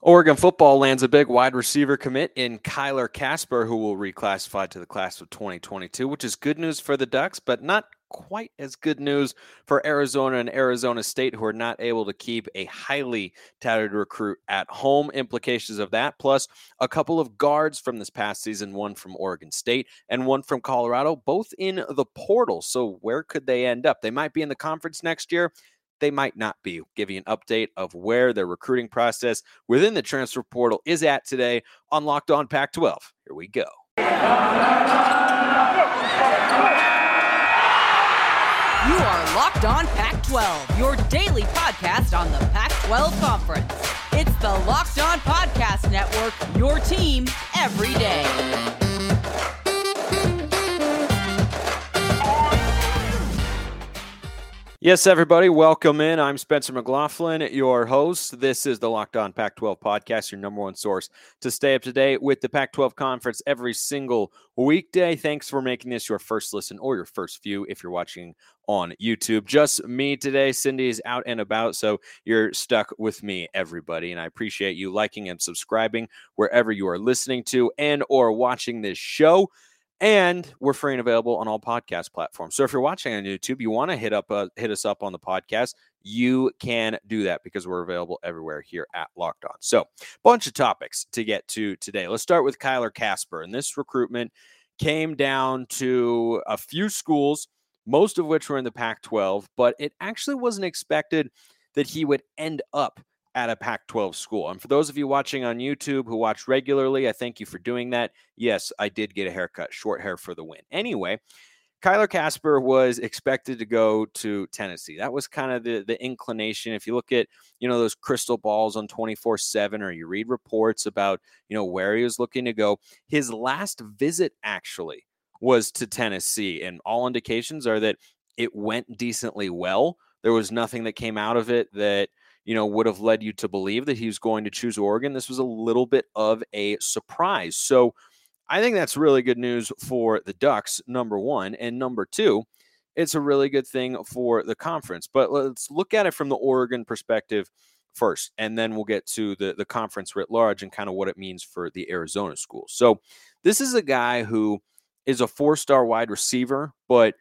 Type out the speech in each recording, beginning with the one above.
Oregon football lands a big wide receiver commit in Kyler Kasper, who will reclassify to the class of 2022, which is good news for the Ducks, but not quite as good news for Arizona and Arizona State, who are not able to keep a highly touted recruit at home. Implications of that, plus a couple of guards from this past season, one from Oregon State and one from Colorado, both in the portal. So, where could they end up? They might be in the conference next year they might not be. Giving an update of where their recruiting process within the transfer portal is at today on Locked On Pac 12. Here we go. You are Locked On Pac 12, your daily podcast on the Pac 12 Conference. It's the Locked On Podcast Network, your team every day. Yes, everybody, welcome in. I'm Spencer McLaughlin, your host. This is the Locked On Pac 12 podcast, your number one source to stay up to date with the Pac 12 conference every single weekday. Thanks for making this your first listen or your first view if you're watching on YouTube. Just me today. Cindy is out and about, so you're stuck with me, everybody. And I appreciate you liking and subscribing wherever you are listening to and or watching this show. And we're free and available on all podcast platforms. So if you're watching on YouTube, you want to hit up uh, hit us up on the podcast, you can do that because we're available everywhere here at Locked On. So, bunch of topics to get to today. Let's start with Kyler Kasper. And this recruitment came down to a few schools, most of which were in the Pac 12, but it actually wasn't expected that he would end up at a Pac 12 school. And for those of you watching on YouTube who watch regularly, I thank you for doing that. Yes, I did get a haircut, short hair for the win. Anyway, Kyler Kasper was expected to go to Tennessee. That was kind of the, the inclination. If you look at, you know, those crystal balls on 24 7 or you read reports about, you know, where he was looking to go, his last visit actually was to Tennessee. And all indications are that it went decently well. There was nothing that came out of it that, you know, would have led you to believe that he was going to choose Oregon. This was a little bit of a surprise. So I think that's really good news for the Ducks, number one. And number two, it's a really good thing for the conference. But let's look at it from the Oregon perspective first, and then we'll get to the, the conference writ large and kind of what it means for the Arizona school. So this is a guy who is a four star wide receiver, but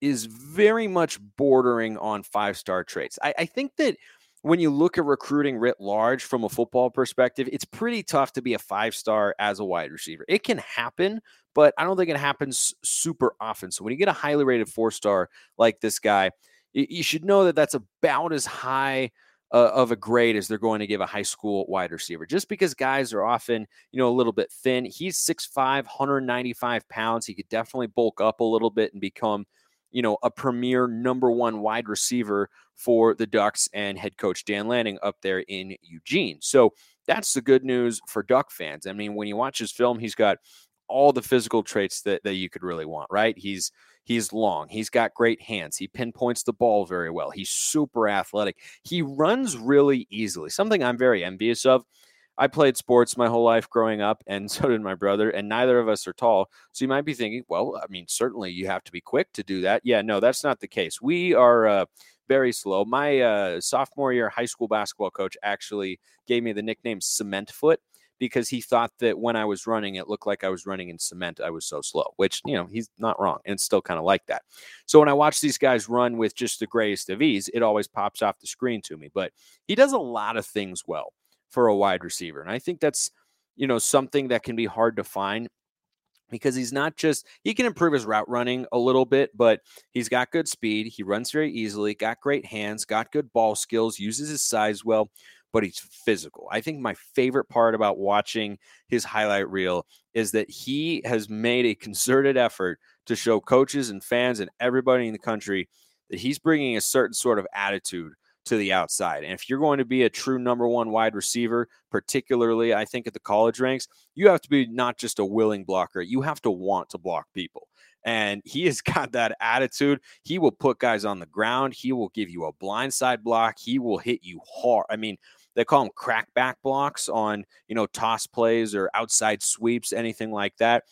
is very much bordering on five star traits. I, I think that when you look at recruiting writ large from a football perspective, it's pretty tough to be a five star as a wide receiver. It can happen, but I don't think it happens super often. So when you get a highly rated four star like this guy, you should know that that's about as high uh, of a grade as they're going to give a high school wide receiver. Just because guys are often, you know, a little bit thin. He's 6'5, 195 pounds. He could definitely bulk up a little bit and become you know, a premier number one wide receiver for the Ducks and head coach Dan Lanning up there in Eugene. So that's the good news for Duck fans. I mean, when you watch his film, he's got all the physical traits that, that you could really want, right? He's he's long, he's got great hands, he pinpoints the ball very well, he's super athletic, he runs really easily, something I'm very envious of. I played sports my whole life growing up, and so did my brother, and neither of us are tall. So you might be thinking, well, I mean, certainly you have to be quick to do that. Yeah, no, that's not the case. We are uh, very slow. My uh, sophomore year high school basketball coach actually gave me the nickname Cement Foot because he thought that when I was running, it looked like I was running in cement. I was so slow, which, you know, he's not wrong. And still kind of like that. So when I watch these guys run with just the greatest of ease, it always pops off the screen to me. But he does a lot of things well for a wide receiver. And I think that's, you know, something that can be hard to find because he's not just he can improve his route running a little bit, but he's got good speed. He runs very easily, got great hands, got good ball skills, uses his size well, but he's physical. I think my favorite part about watching his highlight reel is that he has made a concerted effort to show coaches and fans and everybody in the country that he's bringing a certain sort of attitude to the outside. And if you're going to be a true number one wide receiver, particularly, I think at the college ranks, you have to be not just a willing blocker, you have to want to block people. And he has got that attitude. He will put guys on the ground. He will give you a blindside block. He will hit you hard. I mean, they call them crackback blocks on, you know, toss plays or outside sweeps, anything like that.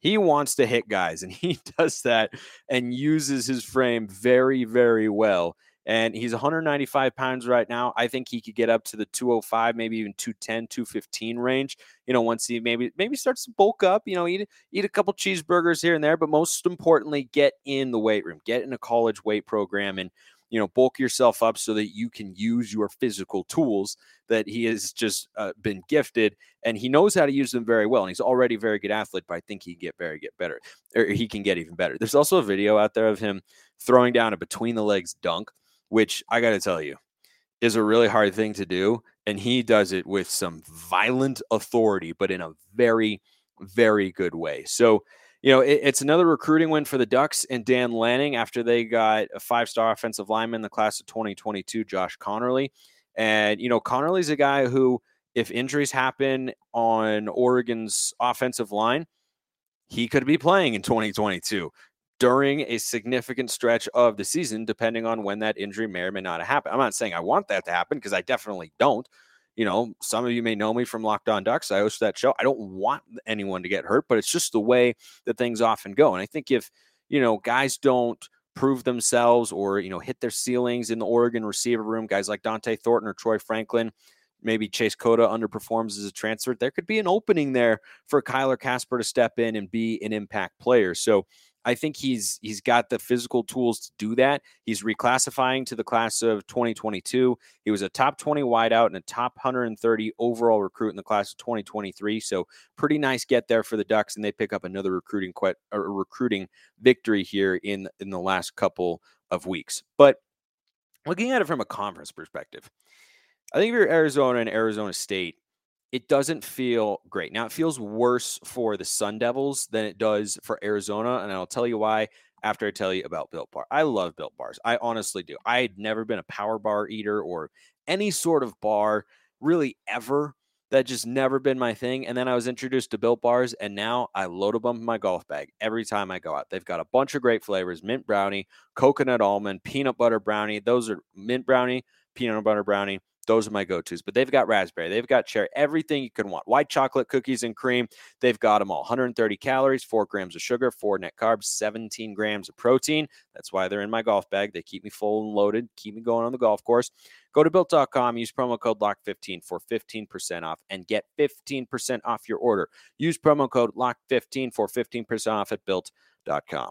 He wants to hit guys, and he does that and uses his frame very, very well and he's 195 pounds right now. I think he could get up to the 205, maybe even 210, 215 range. You know, once he maybe maybe starts to bulk up, you know, eat eat a couple cheeseburgers here and there, but most importantly, get in the weight room, get in a college weight program, and you know, bulk yourself up so that you can use your physical tools that he has just uh, been gifted, and he knows how to use them very well. And he's already a very good athlete, but I think he can get very get better, or he can get even better. There's also a video out there of him throwing down a between the legs dunk, which I got to tell you is a really hard thing to do, and he does it with some violent authority, but in a very very good way. So you know, it, it's another recruiting win for the Ducks and Dan Lanning after they got a five star offensive lineman in the class of 2022, Josh Conerly. And, you know, Conerly's a guy who, if injuries happen on Oregon's offensive line, he could be playing in 2022 during a significant stretch of the season, depending on when that injury may or may not happen. I'm not saying I want that to happen because I definitely don't you know, some of you may know me from Locked On Ducks. I host that show. I don't want anyone to get hurt, but it's just the way that things often go. And I think if, you know, guys don't prove themselves or, you know, hit their ceilings in the Oregon receiver room, guys like Dont'e Thornton or Troy Franklin, maybe Chase Cota underperforms as a transfer, there could be an opening there for Kyler Kasper to step in and be an impact player. So I think he's he's got the physical tools to do that. He's reclassifying to the class of 2022. He was a top 20 wideout and a top 130 overall recruit in the class of 2023. So pretty nice get there for the Ducks, and they pick up another recruiting quite a recruiting victory here in in the last couple of weeks. But looking at it from a conference perspective, I think if you're Arizona and Arizona State, it doesn't feel great. Now it feels worse for the Sun Devils than it does for Arizona, and I'll tell you why after I tell you about Built Bar. I love Built Bars. I honestly do. I had never been a power bar eater or any sort of bar really ever. That just never been my thing. And then I was introduced to Built Bars, and now I load them in my golf bag every time I go out. They've got a bunch of great flavors: mint brownie, coconut almond, peanut butter brownie. Those are mint brownie, peanut butter brownie, those are my go-tos. But they've got raspberry, they've got cherry, everything you can want. White chocolate cookies and cream, they've got them all. 130 calories, four grams of sugar, four net carbs, 17 grams of protein. That's why they're in my golf bag. They keep me full and loaded, keep me going on the golf course. Go to built.com, use promo code LOCK15 for 15% off and get 15% off your order. Use promo code LOCK15 for 15% off at built.com.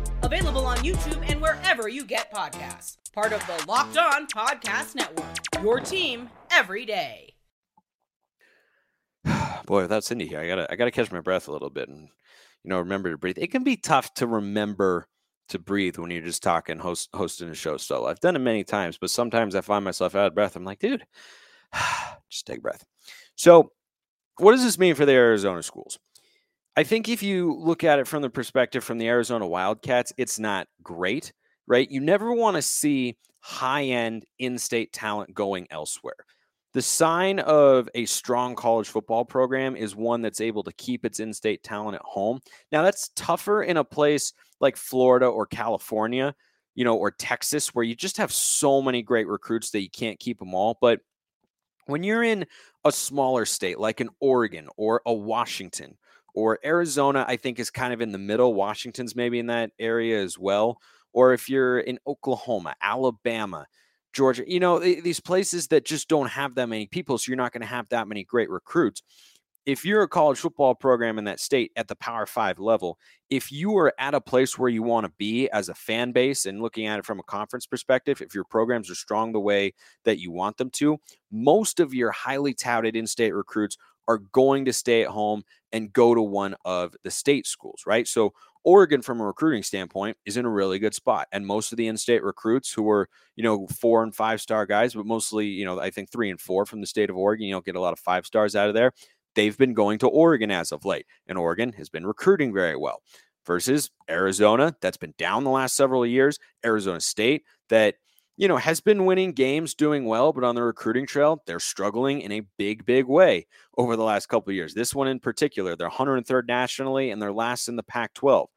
Available on YouTube and wherever you get podcasts. Part of the Locked On Podcast Network. Your team every day. Boy, without Cindy here, I gotta I gotta catch my breath a little bit and you know remember to breathe. It can be tough to remember to breathe when you're just talking host hosting a show solo. I've done it many times, but sometimes I find myself out of breath. I'm like, dude, just take a breath. So, what does this mean for the Arizona schools? I think if you look at it from the perspective from the Arizona Wildcats, it's not great, right? You never want to see high end in state talent going elsewhere. The sign of a strong college football program is one that's able to keep its in state talent at home. Now, that's tougher in a place like Florida or California, you know, or Texas, where you just have so many great recruits that you can't keep them all. But when you're in a smaller state like an Oregon or a Washington, or Arizona, I think is kind of in the middle. Washington's maybe in that area as well. Or if you're in Oklahoma, Alabama, Georgia, you know, these places that just don't have that many people. So you're not going to have that many great recruits. If you're a college football program in that state at the Power Five level, if you are at a place where you want to be as a fan base and looking at it from a conference perspective, if your programs are strong the way that you want them to, most of your highly touted in state recruits are going to stay at home and go to one of the state schools, right? So Oregon, from a recruiting standpoint, is in a really good spot. And most of the in-state recruits who are, you know, four and five star guys, but mostly, you know, I think three and four from the state of Oregon, you don't get a lot of five stars out of there. They've been going to Oregon as of late, and Oregon has been recruiting very well. Versus Arizona, that's been down the last several years. Arizona State, that you know, has been winning games, doing well, but on the recruiting trail, they're struggling in a big, big way over the last couple of years. This one in particular, they're 103rd nationally and they're last in the Pac 12.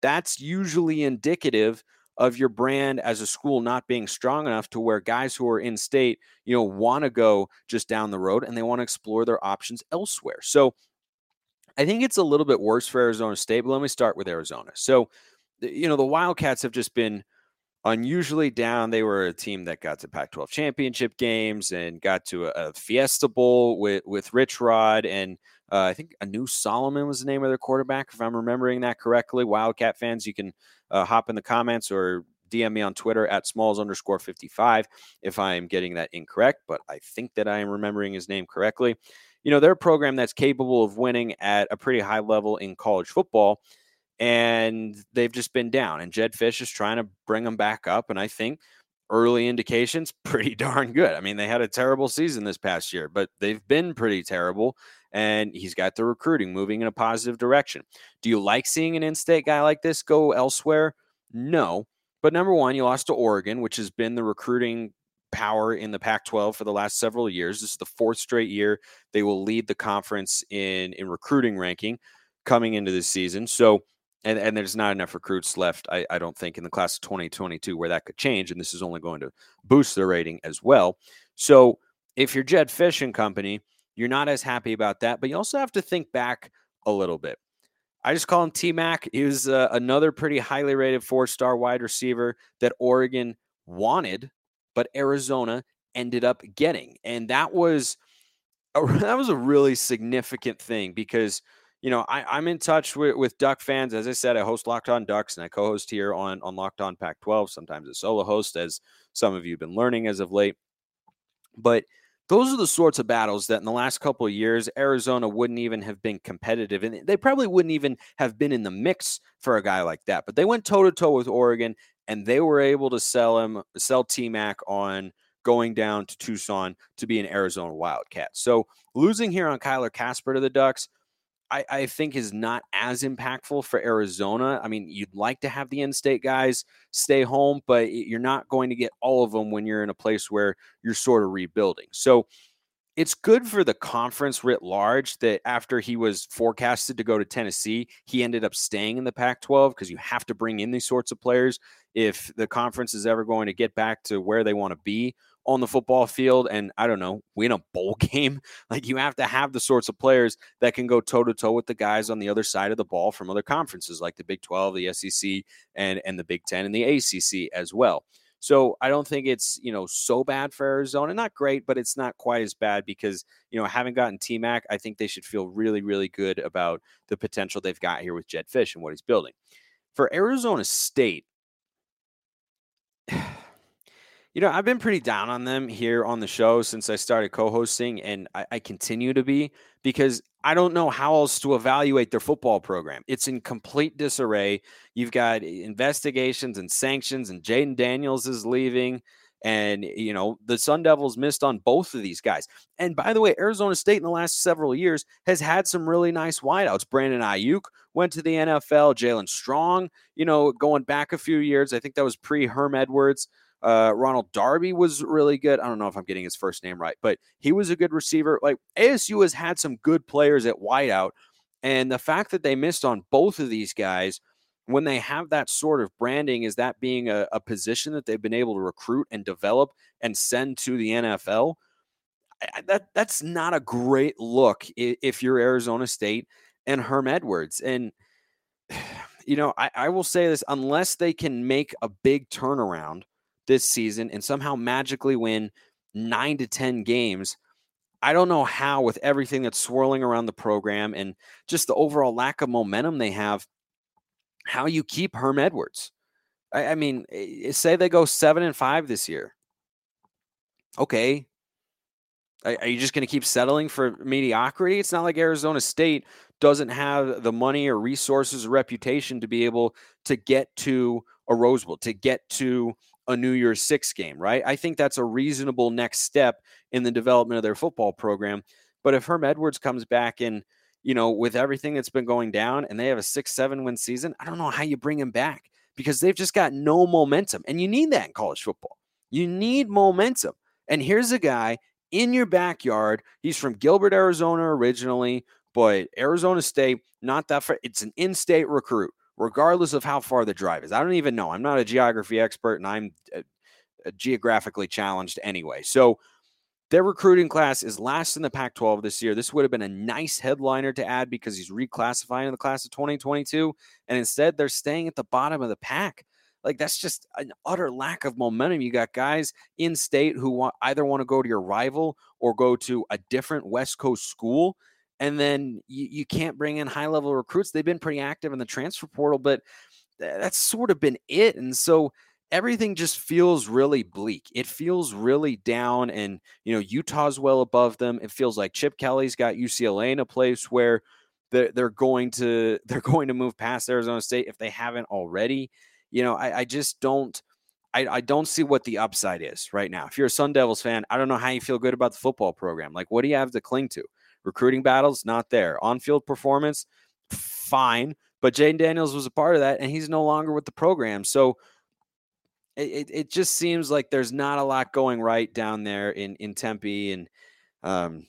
That's usually indicative of your brand as a school not being strong enough to where guys who are in state, you know, want to go just down the road and they want to explore their options elsewhere. So I think it's a little bit worse for Arizona State, but let me start with Arizona. So, you know, the Wildcats have just been unusually down. They were a team that got to Pac-12 championship games and got to a, a Fiesta Bowl with with Rich Rod and uh, I think Anu Solomon was the name of their quarterback, if I'm remembering that correctly. Wildcat fans, you can uh, hop in the comments or DM me on Twitter at smalls underscore 55 if I am getting that incorrect, but I think that I am remembering his name correctly. You know, they're a program that's capable of winning at a pretty high level in college football and they've just been down. And Jedd Fisch is trying to bring them back up. And I think early indications pretty darn good. I mean, they had a terrible season this past year, but they've been pretty terrible. And he's got the recruiting moving in a positive direction. Do you like seeing an in-state guy like this go elsewhere? No. But number one, you lost to Oregon, which has been the recruiting power in the Pac-12 for the last several years. This is the fourth straight year they will lead the conference in in recruiting ranking coming into this season. So and and there's not enough recruits left, I, I don't think, in the class of 2022 where that could change, and this is only going to boost their rating as well. So if you're Jedd Fisch and Company, you're not as happy about that, but you also have to think back a little bit. I just call him T Mac. He was uh, another pretty highly rated four star wide receiver that Oregon wanted, but Arizona ended up getting, and that was a, that was a really significant thing because you know, I, am in touch with, with Duck fans. As I said, I host Locked On Ducks and I co-host here on, on Locked On Pac-12, sometimes a solo host, as some of you have been learning as of late. But those are the sorts of battles that in the last couple of years, Arizona wouldn't even have been competitive. And they probably wouldn't even have been in the mix for a guy like that. But they went toe to toe with Oregon and they were able to sell him, sell T Mac on going down to Tucson to be an Arizona Wildcat. So losing here on Kyler Kasper to the Ducks, I, I, think is not as impactful for Arizona. I mean, you'd like to have the in-state guys stay home, but you're not going to get all of them when you're in a place where you're sort of rebuilding. So it's good for the conference writ large that after he was forecasted to go to Tennessee, he ended up staying in the Pac 12 because you have to bring in these sorts of players if the conference is ever going to get back to where they want to be on the football field and I don't know, win a bowl game. Like you have to have the sorts of players that can go toe to toe with the guys on the other side of the ball from other conferences like the Big 12, the SEC, and and the Big 10 and the ACC as well. So I don't think it's, you know, so bad for Arizona. Not great, but it's not quite as bad because, you know, having gotten T Mac, I think they should feel really, really good about the potential they've got here with Jedd Fisch and what he's building. For Arizona State, you know, I've been pretty down on them here on the show since I started co hosting, and I, I, continue to be because I don't know how else to evaluate their football program. It's in complete disarray. You've got investigations and sanctions, and Jayden Daniels is leaving. And, you know, the Sun Devils missed on both of these guys. And by the way, Arizona State in the last several years has had some really nice wideouts. Brandon Aiyuk went to the NFL, Jaelen Strong, you know, going back a few years. I think that was pre Herm Edwards. Uh, Ronald Darby was really good. I don't know if I'm getting his first name right, but he was a good receiver. Like ASU has had some good players at wideout, and the fact that they missed on both of these guys when they have that sort of branding is that being a, a position that they've been able to recruit and develop and send to the NFL. That that's not a great look if you're Arizona State and Herm Edwards. And you know, I, I will say this: unless they can make a big turnaround this season and somehow magically win nine to 10 games. I don't know how, with everything that's swirling around the program and just the overall lack of momentum they have, how you keep Herm Edwards. I, I mean, eh, say they go seven and five this year. Okay. Are you just going to keep settling for mediocrity? It's not like Arizona State doesn't have the money or resources or reputation to be able to get to a Rose Bowl, to get to a New Year's Six game, right? I think that's a reasonable next step in the development of their football program. But if Herm Edwards comes back and, you know, with everything that's been going down and they have a six, seven win season, I don't know how you bring him back because they've just got no momentum. And you need that in college football. You need momentum. And here's a guy in your backyard. He's from Gilbert, Arizona originally, but Arizona State, not that far. It's an in state recruit, regardless of how far the drive is. I don't even know. I'm not a geography expert and I'm uh, uh, geographically challenged anyway. So, their recruiting class is last in the Pac 12 this year. This would have been a nice headliner to add because he's reclassifying in the class of 2022. And instead, they're staying at the bottom of the pack. Like, that's just an utter lack of momentum. You got guys in state who want, either want to go to your rival or go to a different West Coast school. And then you, you can't bring in high level recruits. They've been pretty active in the transfer portal, but that's sort of been it. And so, everything just feels really bleak. It feels really down, and you know Utah's well above them. It feels like Chip Kelly's got UCLA in a place where they're, going to they're going to move past Arizona State if they haven't already. You know, I, I just don't. I, I don't see what the upside is right now. If you're a Sun Devils fan, I don't know how you feel good about the football program. Like, what do you have to cling to? Recruiting battles, not there. On field performance, fine. But Jayden Daniels was a part of that, and he's no longer with the program. So, it, it just seems like there's not a lot going right down there in in Tempe and um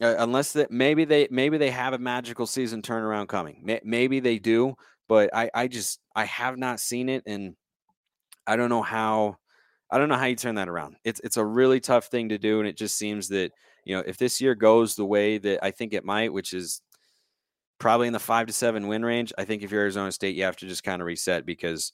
unless that maybe they maybe they have a magical season turnaround coming maybe they do but I I just I have not seen it and I don't know how I don't know how you turn that around it's it's a really tough thing to do and it just seems that you know if this year goes the way that I think it might which is probably in the 5 to 7 win range I think if you're Arizona State you have to just kind of reset because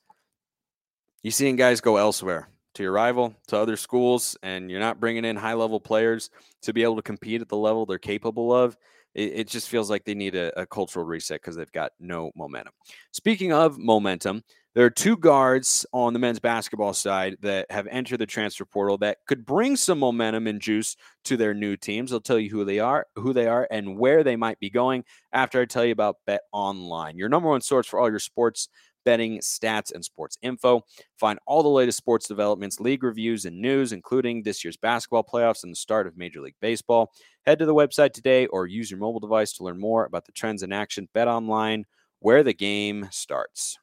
you're seeing guys go elsewhere to your rival, to other schools, and you're not bringing in high level players to be able to compete at the level they're capable of. It, it just feels like they need a, a cultural reset because they've got no momentum. Speaking of momentum, there are two guards on the men's basketball side that have entered the transfer portal that could bring some momentum and juice to their new teams. I'll tell you who they are, who they are, and where they might be going after I tell you about Bet Online, your number one source for all your sports betting, stats, and sports info. Find all the latest sports developments, league reviews, and news, including this year's basketball playoffs and the start of Major League Baseball. Head to the website today or use your mobile device to learn more about the trends in action. Bet online, where the game starts.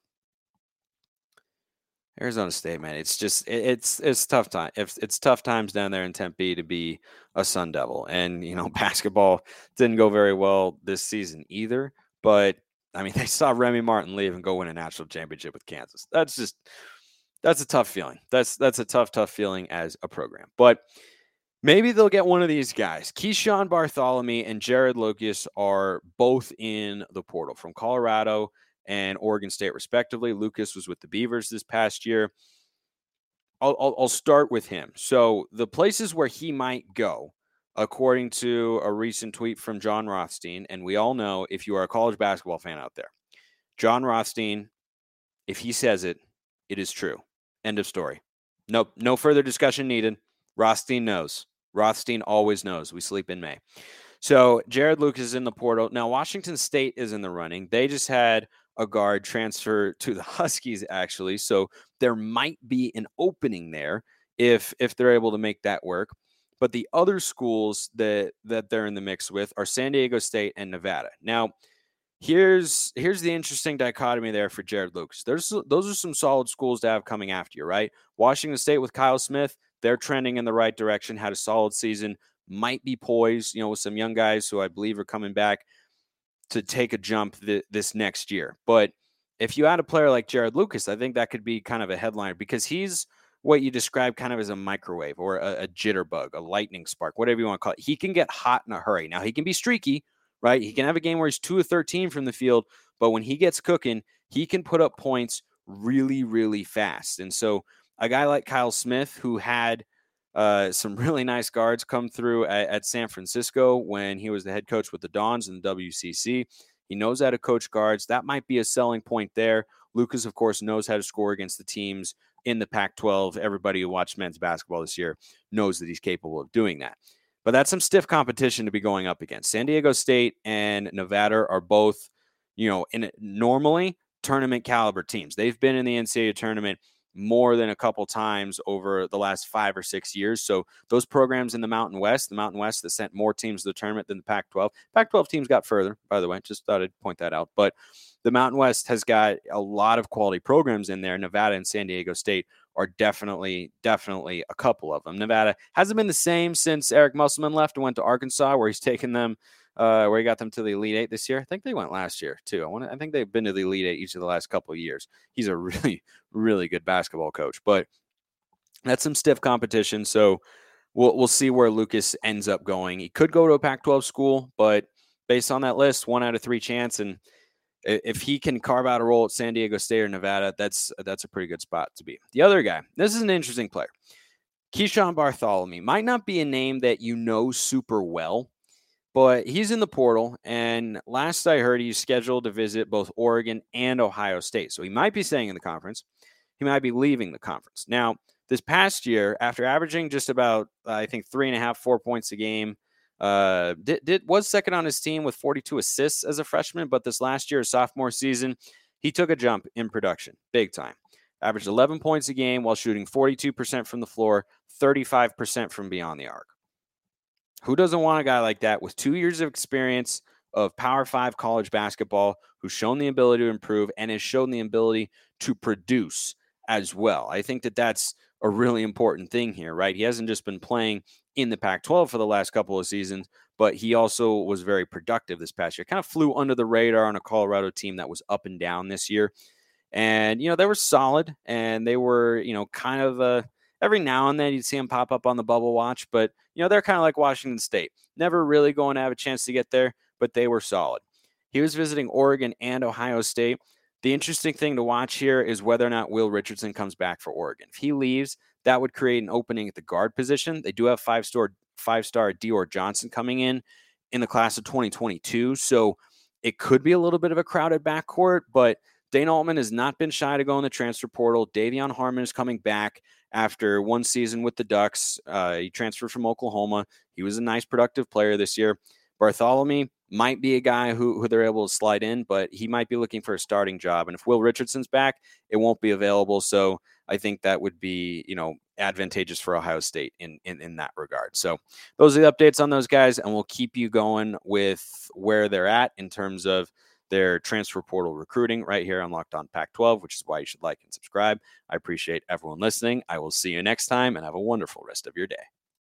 Arizona State, man, it's just it's it's tough time. If it's tough times down there in Tempe to be a Sun Devil, and you know basketball didn't go very well this season either. But I mean, they saw Remy Martin leave and go win a national championship with Kansas. That's just that's a tough feeling. That's that's a tough, tough feeling as a program. But maybe they'll get one of these guys. Keeshawn Barthelemy and Jarod Lucas are both in the portal from Colorado and Oregon State, respectively. Lucas was with the Beavers this past year. I'll, I'll, I'll start with him. So the places where he might go according to a recent tweet from Jon Rothstein. And we all know if you are a college basketball fan out there, Jon Rothstein, if he says it, it is true. End of story. Nope, no further discussion needed. Rothstein knows. Rothstein always knows. We sleep in May. So Jarod Lucas is in the portal. Now, Washington State is in the running. They just had a guard transfer to the Huskies, actually. So there might be an opening there if if they're able to make that work. But the other schools that that they're in the mix with are San Diego State and Nevada. Now, here's here's the interesting dichotomy there for Jarod Lucas. There's those are some solid schools to have coming after you, right? Washington State with Kyle Smith, they're trending in the right direction. Had a solid season, might be poised, you know, with some young guys who I believe are coming back to take a jump th- this next year. But if you add a player like Jarod Lucas, I think that could be kind of a headliner because he's what you describe kind of as a microwave or a, a jitterbug, a lightning spark, whatever you want to call it. He can get hot in a hurry. Now he can be streaky, right? He can have a game where he's two of 13 from the field, but when he gets cooking, he can put up points really, really fast. And so a guy like Kyle Smith, who had uh, some really nice guards come through at, at, San Francisco when he was the head coach with the Dons in the WCC. He knows how to coach guards. That might be a selling point there. Lucas, of course, knows how to score against the teams in the Pac 12. Everybody who watched men's basketball this year knows that he's capable of doing that. But that's some stiff competition to be going up against. San Diego State and Nevada are both, you know, in normally tournament caliber teams. They've been in the NCAA tournament more than a couple times over the last five or six years. So those programs in the Mountain West, the Mountain West that sent more teams to the tournament than the Pac 12. Pac 12 teams got further, by the way. Just thought I'd point that out. But the Mountain West has got a lot of quality programs in there. Nevada and San Diego State are definitely, definitely a couple of them. Nevada hasn't been the same since Eric Musselman left and went to Arkansas, where he's taken them, uh, where he got them to the Elite Eight this year. I think they went last year too. I want, I think they've been to the Elite Eight each of the last couple of years. He's a really, really good basketball coach, but that's some stiff competition. So we'll we'll see where Lucas ends up going. He could go to a Pac-12 school, but based on that list, one out of three chance and if he can carve out a role at San Diego State or Nevada, that's that's a pretty good spot to be. The other guy, this is an interesting player. Keeshawn Barthelemy might not be a name that you know super well, but he's in the portal. And last I heard, he's scheduled to visit both Oregon and Ohio State. So he might be staying in the conference. He might be leaving the conference. Now, this past year, after averaging just about, I think, three and a half, four points a game, uh, did, did was second on his team with 42 assists as a freshman, but this last year, sophomore season, he took a jump in production, big time. Averaged 11 points a game while shooting 42% from the floor, 35% from beyond the arc. Who doesn't want a guy like that with two years of experience of Power Five college basketball, who's shown the ability to improve and has shown the ability to produce as well? I think that that's a really important thing here, right? He hasn't just been playing in the Pac 12 for the last couple of seasons, but he also was very productive this past year. Kind of flew under the radar on a Colorado team that was up and down this year. And, you know, they were solid and they were, you know, kind of uh, every now and then you'd see them pop up on the bubble watch, but, you know, they're kind of like Washington State. Never really going to have a chance to get there, but they were solid. He was visiting Oregon and Ohio State. The interesting thing to watch here is whether or not Will Richardson comes back for Oregon. If he leaves, that would create an opening at the guard position. They do have five star five star Dior Johnson coming in in the class of 2022, so it could be a little bit of a crowded backcourt. But Dana Altman has not been shy to go in the transfer portal. De'Vion Harmon is coming back after one season with the Ducks. Uh, he transferred from Oklahoma. He was a nice, productive player this year. Barthelemy might be a guy who, who they're able to slide in, but he might be looking for a starting job. And if Will Richardson's back, it won't be available. So I think that would be, you know, advantageous for Ohio State in, in, in that regard. So those are the updates on those guys, and we'll keep you going with where they're at in terms of their transfer portal recruiting right here on Locked On Pac 12, which is why you should like and subscribe. I appreciate everyone listening. I will see you next time and have a wonderful rest of your day.